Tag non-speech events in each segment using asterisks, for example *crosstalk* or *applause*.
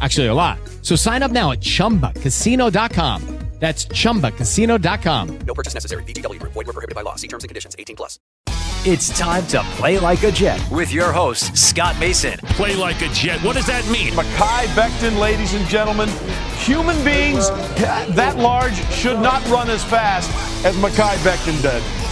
Actually, a lot. So sign up now at chumbacasino.com. That's chumbacasino.com. No purchase necessary. VGW Group. Void were prohibited by law. See terms and conditions. 18 plus. It's time to play like a Jet with your host, Scott Mason. Play like a Jet. What does that mean? Mekhi Becton, ladies and gentlemen. Human beings that large should not run as fast as Mekhi Becton did.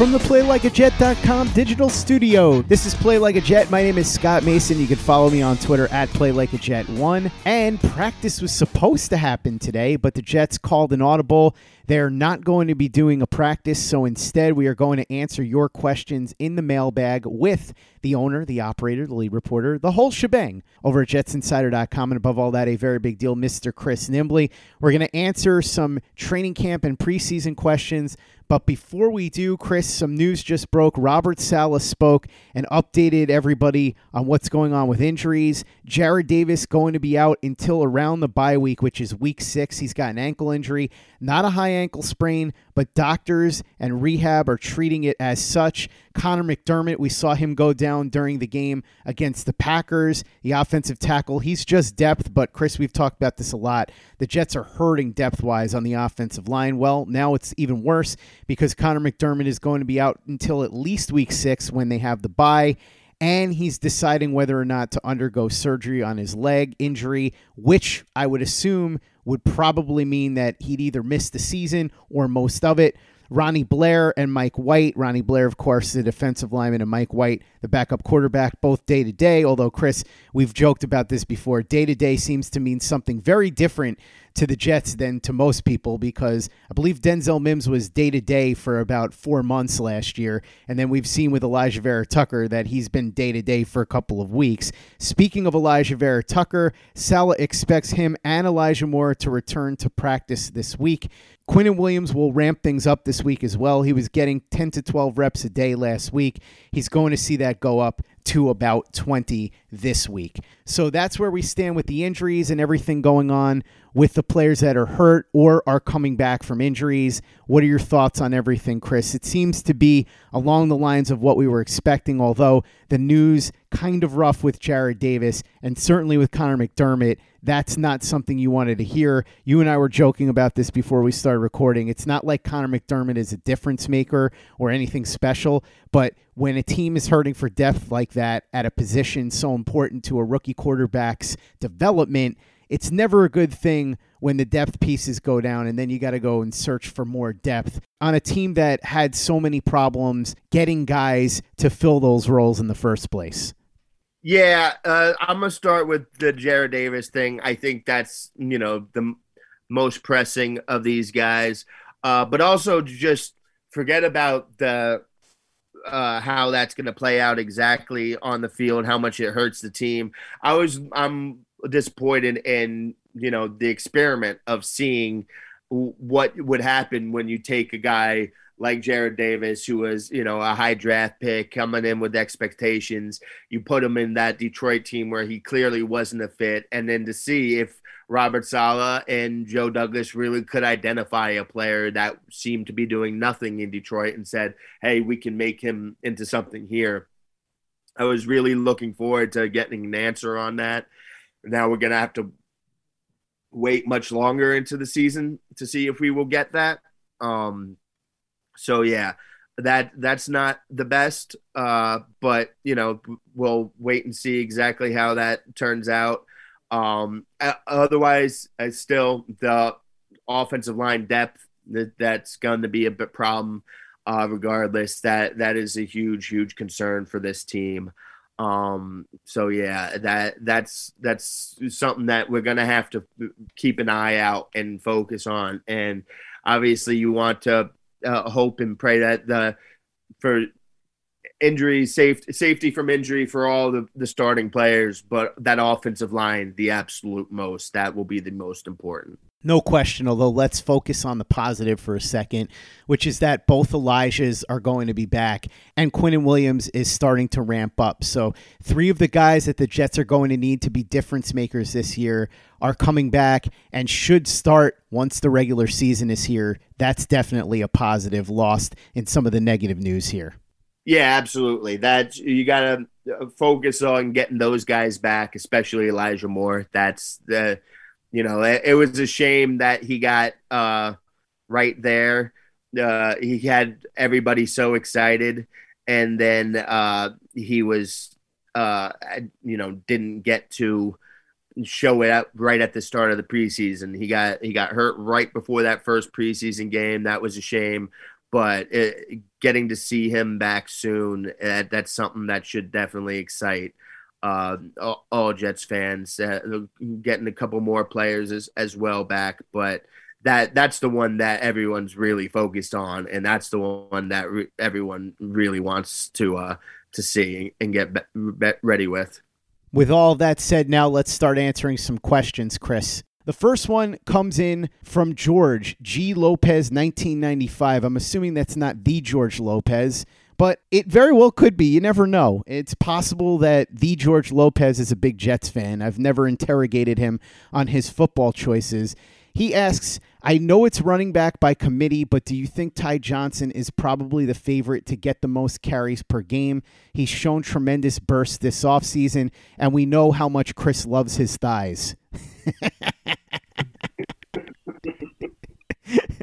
From the PlayLikeAJet.com digital studio, this is Play Like a Jet. My name is Scott Mason. You can follow me on Twitter at PlayLikeAJet1. And practice was supposed to happen today, but the Jets called an audible. They're not going to be doing a practice, so instead, we are going to answer your questions in the mailbag with the owner, the operator, the lead reporter, the whole shebang over at jetsinsider.com. And above all that, a very big deal, Mr. Chris Nimbley. We're going to answer some training camp and preseason questions. But before we do, Chris, some news just broke. Robert Saleh spoke and updated everybody on what's going on with injuries. Jarrad Davis going to be out until around the bye week, which is week six. He's got an ankle injury, not a high ankle sprain, but doctors and rehab are treating it as such. Connor McDermott, we saw him go down during the game against the Packers, the offensive tackle. He's just depth, but Chris, we've talked about this a lot. The Jets are hurting depth wise on the offensive line. Well, now it's even worse because Connor McDermott is going to be out until at least week six when they have the bye and he's deciding whether or not to undergo surgery on his leg injury, which I would assume would probably mean that he'd either miss the season or most of it. Ronnie Blair and Mike White. Ronnie Blair, of course, the defensive lineman, and Mike White, the backup quarterback, both day to day. Although, Chris, we've joked about this before. Day to day seems to mean something very different to the Jets than to most people because I believe Denzel Mims was day to day for about four months last year. And then we've seen with Alijah Vera-Tucker that he's been day to day for a couple of weeks. Speaking of Elijah Vera Tucker, Saleh expects him and Elijah Moore to return to practice this week. Quinnen Williams will ramp things up this week as well. He was getting 10 to 12 reps a day last week. He's going to see that go up to about 20 this week. So that's where we stand with the injuries and everything going on with the players that are hurt or are coming back from injuries. What are your thoughts on everything, Chris? It seems to be along the lines of what we were expecting, although the news kind of rough with Jarrad Davis and certainly with Connor McDermott. That's not something you wanted to hear. You and I were joking about this before we started recording. It's not like Connor McDermott is a difference maker or anything special, but when a team is hurting for depth like that at a position so important to a rookie quarterback's development, it's never a good thing when the depth pieces go down and then you got to go and search for more depth on a team that had so many problems getting guys to fill those roles in the first place. Yeah, uh, I'm gonna start with the Jarrad Davis thing. I think that's you know the m- most pressing of these guys, uh, but also just forget about the uh, how that's to play out exactly on the field, how much it hurts the team. I was I'm disappointed in you know the experiment of seeing what would happen when you take a guy like Jarrad Davis, who was, you know, a high draft pick coming in with expectations. You put him in that Detroit team where he clearly wasn't a fit. And then to see if Robert Saleh and Joe Douglas really could identify a player that seemed to be doing nothing in Detroit and said, hey, we can make him into something here. I was really looking forward to getting an answer on that. Now we're going to have to wait much longer into the season to see if we will get that. Um, so yeah, that that's not the best, uh, but you know we'll wait and see exactly how that turns out. Um, otherwise, still the offensive line depth that, that's going to be a bit problem. Uh, regardless, that that is a huge, huge concern for this team. Um, so yeah, that that's that's something that we're gonna have to keep an eye out and focus on. And obviously, you want to uh, hope and pray that the for injury safe, safety from injury for all the, the starting players, but that offensive line, the absolute most, that will be the most important. No question, although let's focus on the positive for a second, which is that both Elijahs are going to be back and Quinnen Williams is starting to ramp up. So, three of the guys that the Jets are going to need to be difference makers this year are coming back and should start once the regular season is here. That's definitely a positive, lost in some of the negative news here. Yeah, absolutely. That you got to focus on getting those guys back, especially Elijah Moore. That's the you know, it, it was a shame that he got uh, right there. Uh, he had everybody so excited, and then uh, he was, uh, you know, didn't get to show it up right at the start of the preseason. He got he got hurt right before that first preseason game. That was a shame, but it, getting to see him back soon, that, that's something that should definitely excite uh, all, Jets fans, uh, getting a couple more players as, as well back. But that that's the one that everyone's really focused on, and that's the one that re- everyone really wants to uh, to see and get be- be ready with. With all that said, now let's start answering some questions, Chris. The first one comes in from George G. Lopez, 1995. I'm assuming that's not the George Lopez but it very well could be. You never know. It's possible that the George Lopez is a big Jets fan. I've never interrogated him on his football choices. He asks, I know it's running back by committee, but do you think Ty Johnson is probably the favorite to get the most carries per game? He's shown tremendous bursts this offseason, and we know how much Chris loves his thighs. *laughs* *laughs*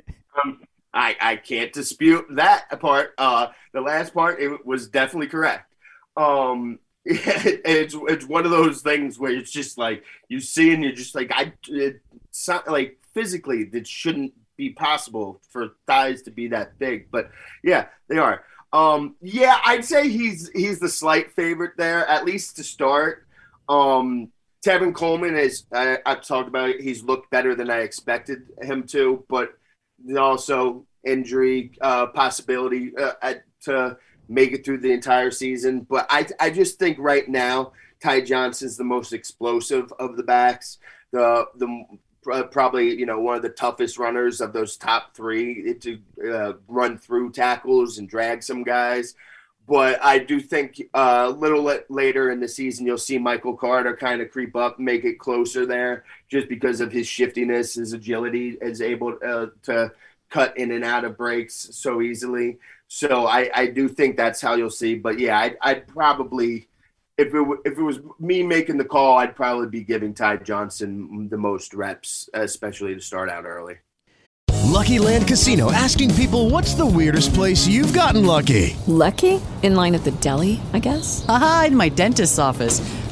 I, I can't dispute that part. Uh, the last part, it was definitely correct. Um, *laughs* it's it's one of those things where it's just like you see and you're just like I it's not like physically that shouldn't be possible for thighs to be that big, but yeah, they are. Um, yeah, I'd say he's he's the slight favorite there, at least to start. Um, Tevin Coleman is I, I've talked about it. He's looked better than I expected him to, but also injury uh, possibility uh, to make it through the entire season. But I, I just think right now Ty Johnson's the most explosive of the backs. The the probably you know one of the toughest runners of those top three to uh, run through tackles and drag some guys. But I do think uh, a little later in the season, you'll see Michael Carter kind of creep up, make it closer there, just because of his shiftiness, his agility, is able uh, to cut in and out of breaks so easily. So I, I do think that's how you'll see. But yeah, I'd, I'd probably if it w- if it was me making the call, I'd probably be giving Ty Johnson the most reps, especially to start out early. Lucky Land Casino asking people, "What's the weirdest place you've gotten lucky?" Lucky? In line at the deli, I guess. Aha, in my dentist's office.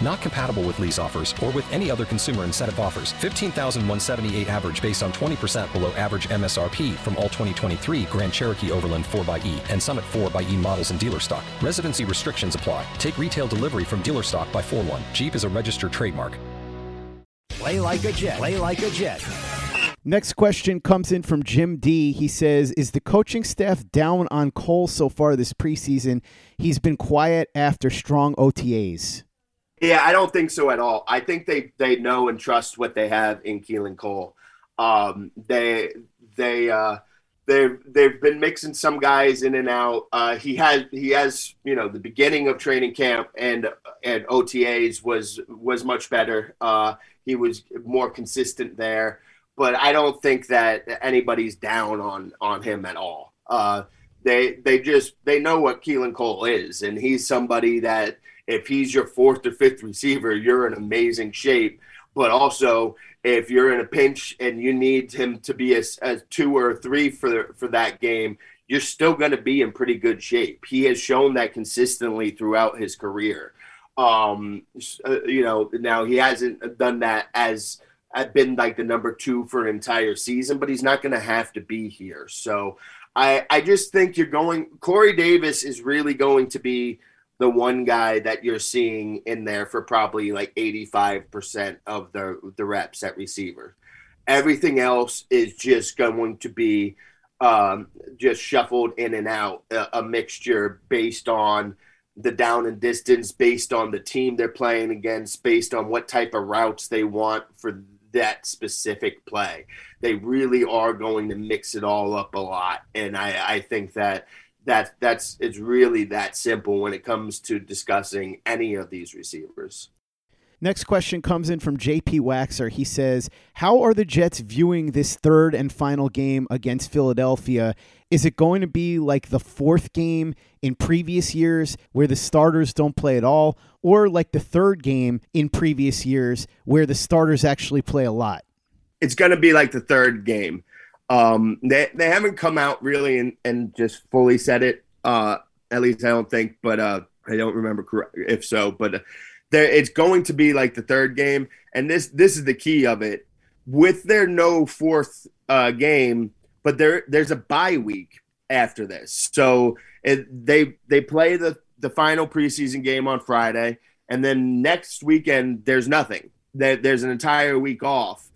Not compatible with lease offers or with any other consumer incentive offers. 15,178 average based on 20% below average MSRP from all 2023 Grand Cherokee Overland 4xE and Summit 4xE models in dealer stock. Residency restrictions apply. Take retail delivery from dealer stock by 4 1. Jeep is a registered trademark. Play like a Jet. Play like a Jet. Next question comes in from Jim D. He says, Is the coaching staff down on Cole so far this preseason? He's been quiet after strong OTAs. Yeah, I don't think so at all. I think they they know and trust what they have in Keelan Cole. Um, they they uh, they've they've been mixing some guys in and out. Uh, he has he has you know the beginning of training camp and and OTAs was was much better. Uh, he was more consistent there, but I don't think that anybody's down on on him at all. Uh, they they just they know what Keelan Cole is, and he's somebody that if he's your fourth or fifth receiver, you're in amazing shape. But also, if you're in a pinch and you need him to be a, a two or a three for for that game, you're still going to be in pretty good shape. He has shown that consistently throughout his career. Um, uh, you know, now he hasn't done that as been like the number two for an entire season, but he's not going to have to be here. So I I just think you're going. Corey Davis is really going to be the one guy that you're seeing in there for probably like 85% of the the reps at receiver. Everything else is just going to be um, just shuffled in and out, a, a, mixture based on the down and distance, based on the team they're playing against, based on what type of routes they want for that specific play. They really are going to mix it all up a lot. And I, I think that that that's it's really that simple when it comes to discussing any of these receivers. Next question comes in from JP Waxer. He says, How are the Jets viewing this third and final game against Philadelphia? Is it going to be like the fourth game in previous years where the starters don't play at all, or like the third game in previous years where the starters actually play a lot? It's going to be like the third game. Um, they they haven't come out really and, and just fully said it. Uh, at least I don't think, but uh, I don't remember correct if so. But uh, there, it's going to be like the third game, and this this is the key of it. With their no fourth uh, game, but there there's a bye week after this, so it, they they play the the final preseason game on Friday, and then next weekend there's nothing. There, there's an entire week off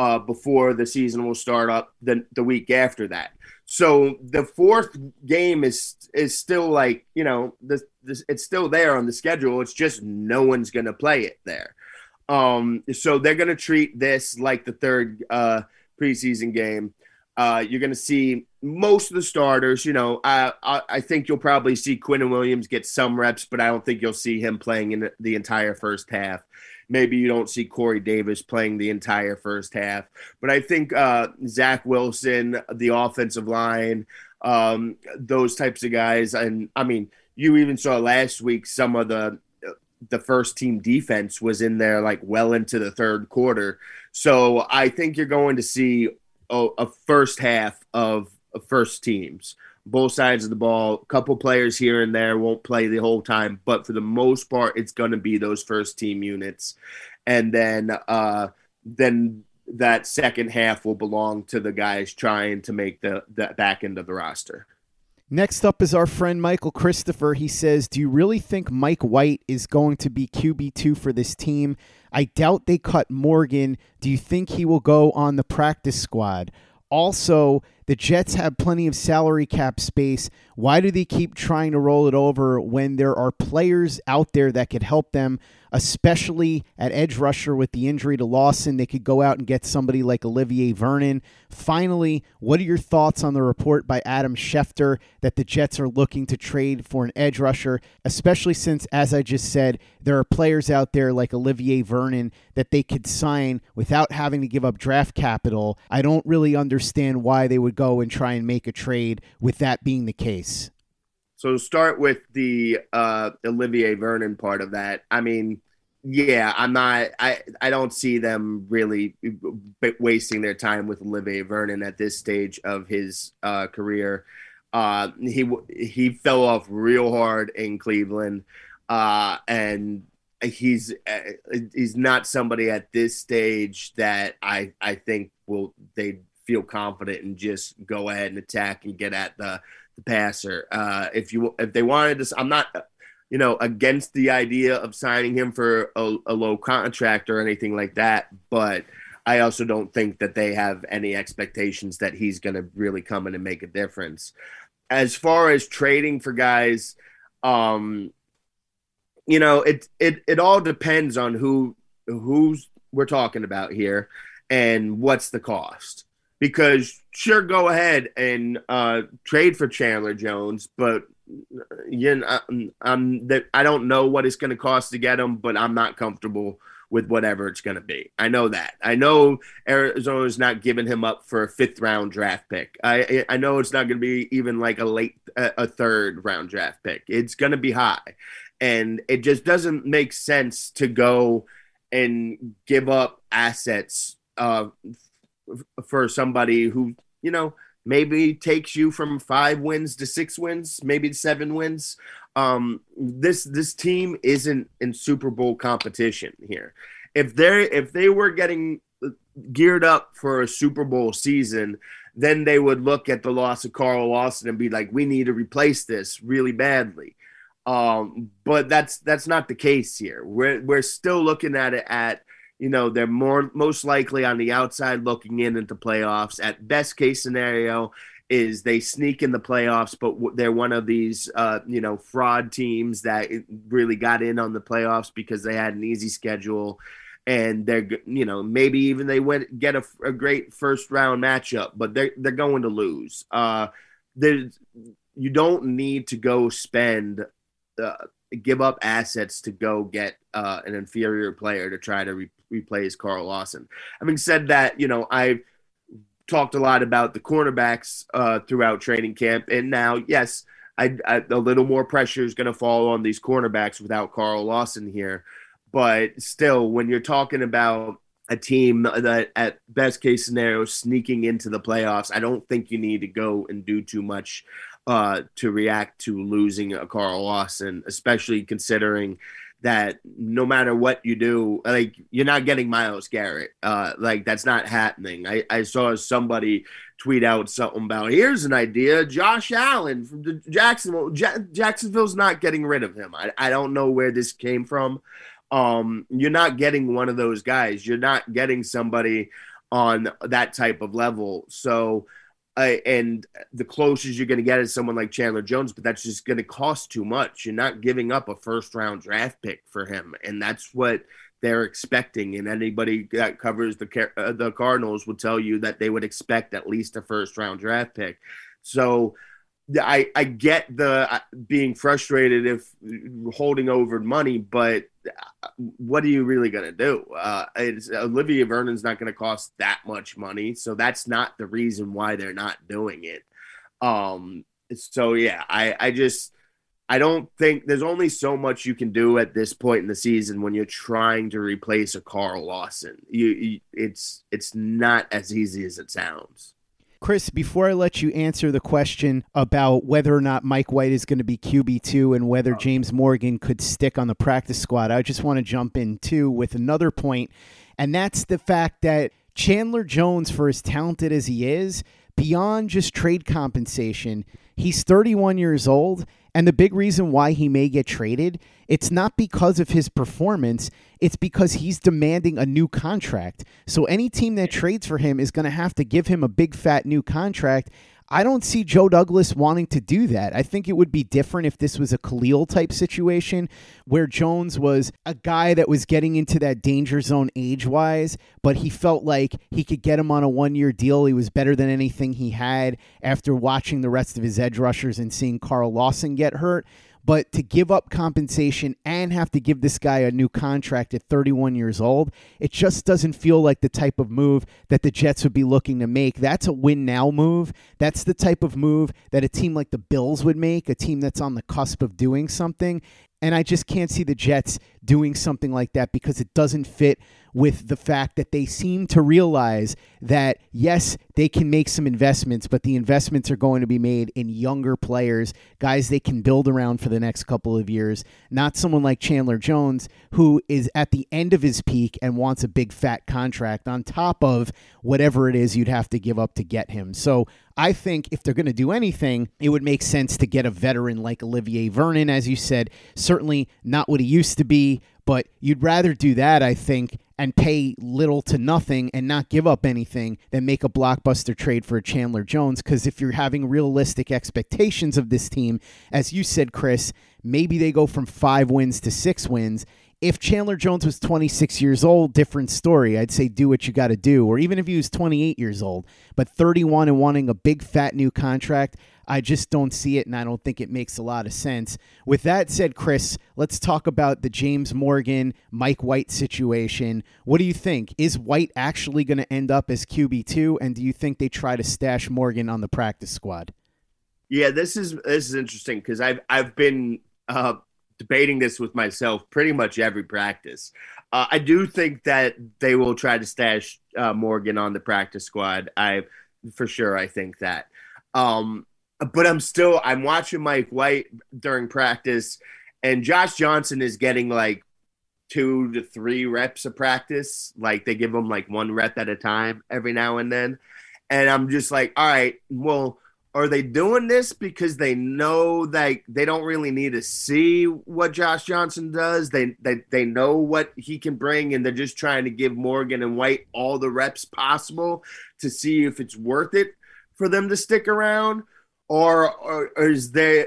uh, before the season will start up the, the week after that. So the fourth game is is still like you know this it's still there on the schedule. It's just no one's gonna play it there. Um, so they're gonna treat this like the third uh, preseason game. Uh, you're gonna see most of the starters. You know, I, I, I think you'll probably see Quinnen Williams get some reps, but I don't think you'll see him playing in the entire first half. Maybe you don't see Corey Davis playing the entire first half, but I think uh, Zach Wilson, the offensive line, um, those types of guys, and I mean, you even saw last week some of the the first team defense was in there like well into the third quarter. So I think you're going to see a, a first half of first teams, both sides of the ball. A couple players here and there won't play the whole time, but for the most part, it's going to be those first team units, and then uh, then that second half will belong to the guys trying to make the, the back end of the roster. Next up is our friend Michael Christopher. He says, Do you really think Mike White is going to be QB2 for this team? I doubt they cut Morgan. Do you think he will go on the practice squad? Also, the Jets have plenty of salary cap space. Why do they keep trying to roll it over when there are players out there that could help them? Especially at edge rusher with the injury to Lawson. They could go out and get somebody like Olivier Vernon. Finally, what are your thoughts on the report by Adam Schefter that the Jets are looking to trade for an edge rusher, especially since, as I just said, there are players out there like Olivier Vernon that they could sign without having to give up draft capital? I don't really understand why they would go and try and make a trade with that being the case. So start with the uh, Olivier Vernon part of that. I mean, yeah, I'm not. I I don't see them really wasting their time with Olivier Vernon at this stage of his uh, career. Uh, he he fell off real hard in Cleveland, uh, and he's uh, he's not somebody at this stage that I I think will they feel confident and just go ahead and attack and get at the passer. Uh, if you if they wanted to, I'm not you know against the idea of signing him for a, a low contract or anything like that, but. I also don't think that they have any expectations that he's going to really come in and make a difference. As far as trading for guys, um, you know, it it it all depends on who who's we're talking about here and what's the cost because sure, go ahead and uh, trade for Chandler Jones, but you know, I'm, that I don't know what it's going to cost to get him, but I'm not comfortable with whatever it's going to be. I know that. I know Arizona's not giving him up for a fifth round draft pick. I I know it's not going to be even like a late a third round draft pick. It's going to be high, and it just doesn't make sense to go and give up assets uh, for somebody who you know maybe takes you from five wins to six wins, maybe seven wins. Um, this this team isn't in Super Bowl competition here. If they if they were getting geared up for a Super Bowl season, then they would look at the loss of Carl Lawson and be like, "We need to replace this really badly." Um, but that's that's not the case here. We're we're still looking at it at you know they're more most likely on the outside looking in into playoffs. At best case scenario is they sneak in the playoffs but they're one of these uh, you know fraud teams that really got in on the playoffs because they had an easy schedule. And they're you know maybe even they went get a, a great first round matchup but they're they're going to lose. Uh there's you don't need to go spend uh, give up assets to go get uh, an inferior player to try to re- replace Carl Lawson. Having said that, you know, I've talked a lot about the cornerbacks uh, throughout training camp, and now, yes, I, I, a little more pressure is going to fall on these cornerbacks without Carl Lawson here. But still, when you're talking about a team that, at best case scenario, sneaking into the playoffs, I don't think you need to go and do too much uh, to react to losing a Carl Lawson, especially considering that no matter what you do, like you're not getting Myles Garrett. Uh, like that's not happening. I, I saw somebody tweet out something about here's an idea, Josh Allen from Jacksonville. Ja- Jacksonville's not getting rid of him. I, I don't know where this came from. Um, you're not getting one of those guys. You're not getting somebody on that type of level. So uh, and the closest you're going to get is someone like Chandler Jones, but that's just going to cost too much. You're not giving up a first round draft pick for him, and that's what they're expecting. And anybody that covers the uh, the Cardinals would tell you that they would expect at least a first round draft pick. So I I get the uh, being frustrated if holding over money, but what are you really going to do? Uh, Olivier Vernon's not going to cost that much money, so that's not the reason why they're not doing it. Um, so yeah, I I just I don't think there's only so much you can do at this point in the season when you're trying to replace a Carl Lawson. You, you it's it's not as easy as it sounds. Chris, before I let you answer the question about whether or not Mike White is going to be QB2 and whether oh. James Morgan could stick on the practice squad, I just want to jump in too with another point, and that's the fact that Chandler Jones, for as talented as he is, beyond just trade compensation, he's 31 years old. And the big reason why he may get traded, it's not because of his performance, it's because he's demanding a new contract. So any team that trades for him is going to have to give him a big fat new contract. I don't see Joe Douglas wanting to do that. I think it would be different if this was a Khalil type situation where Jones was a guy that was getting into that danger zone age wise, but he felt like he could get him on a one year deal. He was better than anything he had after watching the rest of his edge rushers and seeing Carl Lawson get hurt. But to give up compensation and have to give this guy a new contract at 31 years old, it just doesn't feel like the type of move that the Jets would be looking to make. That's a win now move. That's the type of move that a team like the Bills would make, a team that's on the cusp of doing something. And I just can't see the Jets doing something like that because it doesn't fit with the fact that they seem to realize that, yes, they can make some investments, but the investments are going to be made in younger players, guys they can build around for the next couple of years, not someone like Chandler Jones, who is at the end of his peak and wants a big fat contract on top of whatever it is you'd have to give up to get him. So I think if they're going to do anything, it would make sense to get a veteran like Olivier Vernon, as you said. Certainly not what he used to be, but you'd rather do that, I think, and pay little to nothing and not give up anything than make a blockbuster trade for Chandler Jones. Because if you're having realistic expectations of this team, as you said, Chris, maybe they go from five wins to six wins. If Chandler Jones was 26 years old, different story. I'd say do what you got to do. Or even if he was 28 years old, but 31 and wanting a big fat new contract, I just don't see it, and I don't think it makes a lot of sense. With that said, Chris, let's talk about the James Morgan, Mike White situation. What do you think? Is White actually going to end up as QB2, and do you think they try to stash Morgan on the practice squad? Yeah, this is this is interesting because I've I've been uh, debating this with myself pretty much every practice. Uh, I do think that they will try to stash uh, Morgan on the practice squad. I for sure I think that. Um, but I'm still I'm watching Mike White during practice, and Josh Johnson is getting like two to three reps of practice. Like they give him like one rep at a time every now and then, and I'm just like, all right, well. Are they doing this because they know that they don't really need to see what Josh Johnson does? They, they they know what he can bring, and they're just trying to give Morgan and White all the reps possible to see if it's worth it for them to stick around or, or, or is they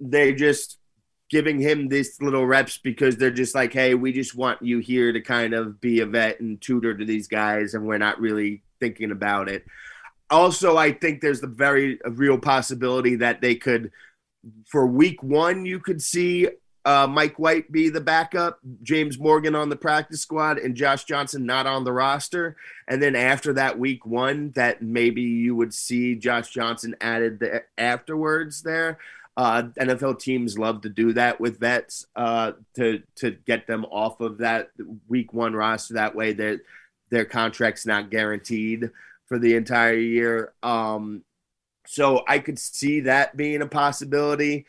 they just giving him these little reps because they're just like, hey, we just want you here to kind of be a vet and tutor to these guys, and we're not really thinking about it. Also, I think there's the very real possibility that they could, for week one, you could see uh, Mike White be the backup, James Morgan on the practice squad, and Josh Johnson not on the roster. And then after that week one, that maybe you would see Josh Johnson added the, afterwards there. Uh, NFL teams love to do that with vets uh, to to get them off of that week one roster. That way, their their contract's not guaranteed for the entire year. Um, so I could see that being a possibility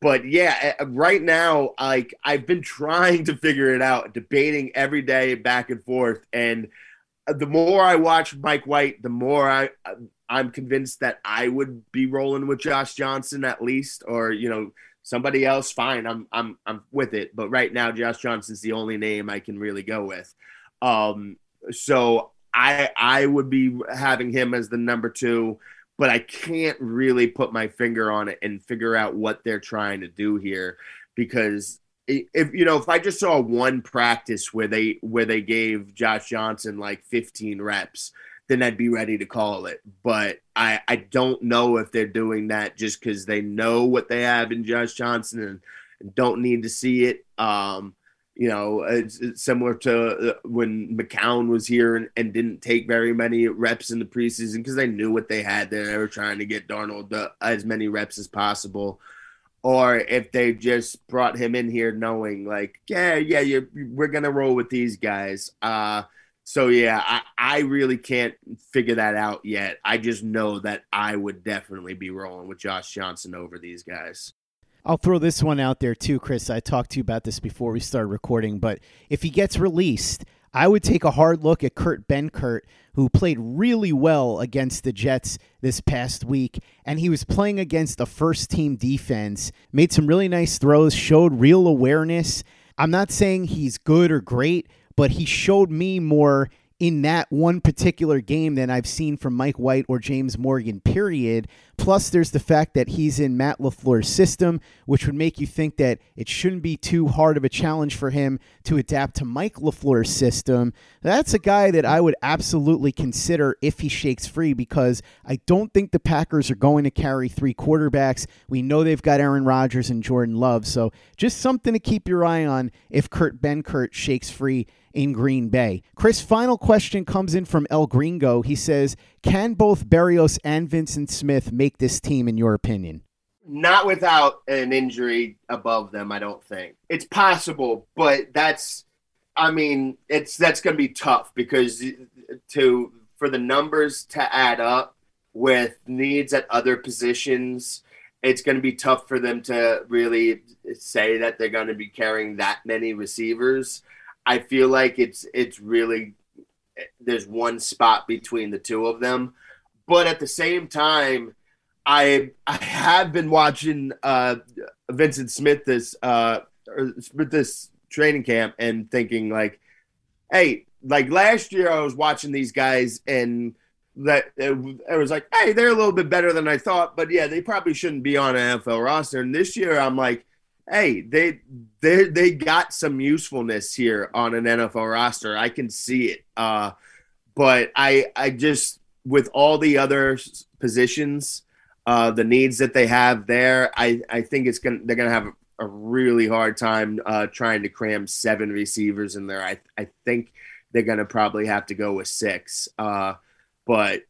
but yeah, right now, like I've been *laughs* trying to figure it out, debating every day back and forth, and uh, the more I watch Mike White, the more I uh, I'm convinced that I would be rolling with Josh Johnson at least, or you know somebody else. Fine, I'm I'm I'm with it. But right now, Josh Johnson's the only name I can really go with. Um, so I I would be having him as the number two but I can't really put my finger on it and figure out what they're trying to do here because if you know if I just saw one practice where they where they gave Josh Johnson like 15 reps then I'd be ready to call it. But I I don't know if they're doing that just cuz they know what they have in Josh Johnson and, don't need to see it. Um you know, it's, it's similar to uh, when McCown was here and, and, didn't take very many reps in the preseason because they knew what they had there. They were trying to get Darnold the, as many reps as possible. Or if they just brought him in here knowing, like, yeah, yeah, you're, we're going to roll with these guys. Uh, so yeah, I, I really can't figure that out yet. I just know that I would definitely be rolling with Josh Johnson over these guys. I'll throw this one out there too, Chris. I talked to you about this before we started recording, but if he gets released, I would take a hard look at Kurt Benkert, who played really well against the Jets this past week, and he was playing against a first team defense, made some really nice throws, showed real awareness. I'm not saying he's good or great, but he showed me more in that one particular game than I've seen from Mike White or James Morgan, period. Plus, there's the fact that he's in Matt LaFleur's system, which would make you think that it shouldn't be too hard of a challenge for him to adapt to Mike LaFleur's system. That's a guy that I would absolutely consider if he shakes free because I don't think the Packers are going to carry three quarterbacks. We know they've got Aaron Rodgers and Jordan Love, so just something to keep your eye on if Kurt Benkert shakes free in Green Bay. Chris, final question comes in from El Gringo. He says, Can both Berrios and Vyncint Smith make this team, in your opinion? Not without an injury above them, I don't think. It's possible, but that's, I mean, it's that's going to be tough because to for the numbers to add up with needs at other positions, it's going to be tough for them to really say that they're going to be carrying that many receivers. I feel like it's it's really there's one spot between the two of them, but at the same time, I I have been watching uh, Vyncint Smith this uh, this training camp and thinking like, hey, like last year I was watching these guys and that it was like, hey, they're a little bit better than I thought, but yeah, they probably shouldn't be on an NFL roster. And this year I'm like, hey, they they they got some usefulness here on an NFL roster. I can see it. Uh, but I I just with all the other positions, uh, the needs that they have there, I I think it's gonna they're gonna have a, really hard time uh, trying to cram seven receivers in there. I I think they're gonna probably have to go with six. Uh, but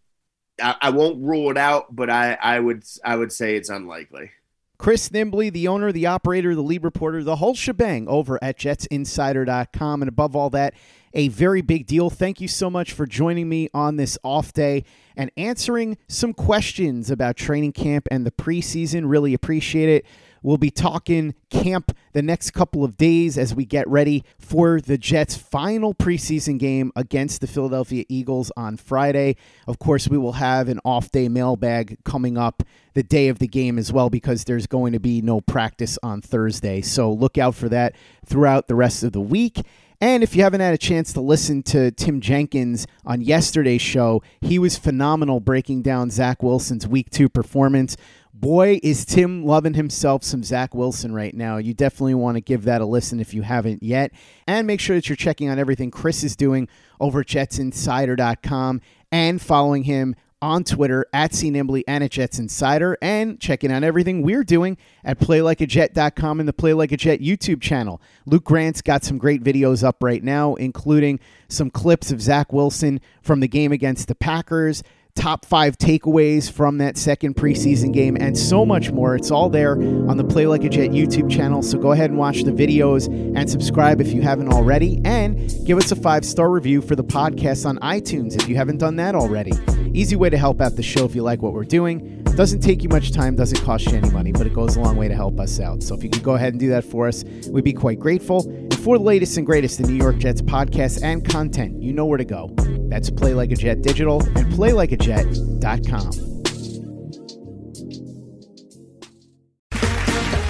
I, I won't rule it out. But I I would I would say it's unlikely. Chris Nimbley, the owner, the operator, the lead reporter, the whole shebang over at jetsinsider.com. And above all that, a very big deal. Thank you so much for joining me on this off day and answering some questions about training camp and the preseason. Really appreciate it. We'll be talking camp the next couple of days as we get ready for the Jets' final preseason game against the Philadelphia Eagles on Friday. Of course, we will have an off day mailbag coming up the day of the game as well because there's going to be no practice on Thursday. So look out for that throughout the rest of the week. And if you haven't had a chance to listen to Tim Jenkins on yesterday's show, he was phenomenal breaking down Zach Wilson's week two performance boy, is Tim loving himself some Zach Wilson right now. You definitely want to give that a listen if you haven't yet. And make sure that you're checking out everything Chris is doing over jetsinsider.com and following him on Twitter at CNimbley and at Jets Insider and checking out everything we're doing at playlikeajet.com and the Play Like a Jet YouTube channel. Luke Grant's got some great videos up right now, including some clips of Zach Wilson from the game against the Packers, top five takeaways from that second preseason game, and so much more. It's all there on the Play Like a Jet YouTube channel. So go ahead and watch the videos and subscribe if you haven't already. And give us a five star review for the podcast on iTunes if you haven't done that already. Easy way to help out the show if you like what we're doing. Doesn't take you much time, doesn't cost you any money, but it goes a long way to help us out. So if you could go ahead and do that for us, we'd be quite grateful. And for the latest and greatest in New York Jets podcasts and content, you know where to go. That's Play Like a Jet Digital and PlayLikeAJet.com.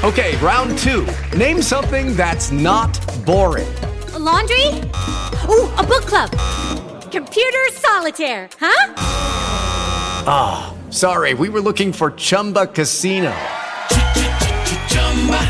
Okay, round two. Name something that's not boring. A laundry? Ooh, a book club. Computer solitaire, huh? Ah, oh, sorry, we were looking for Chumba Casino.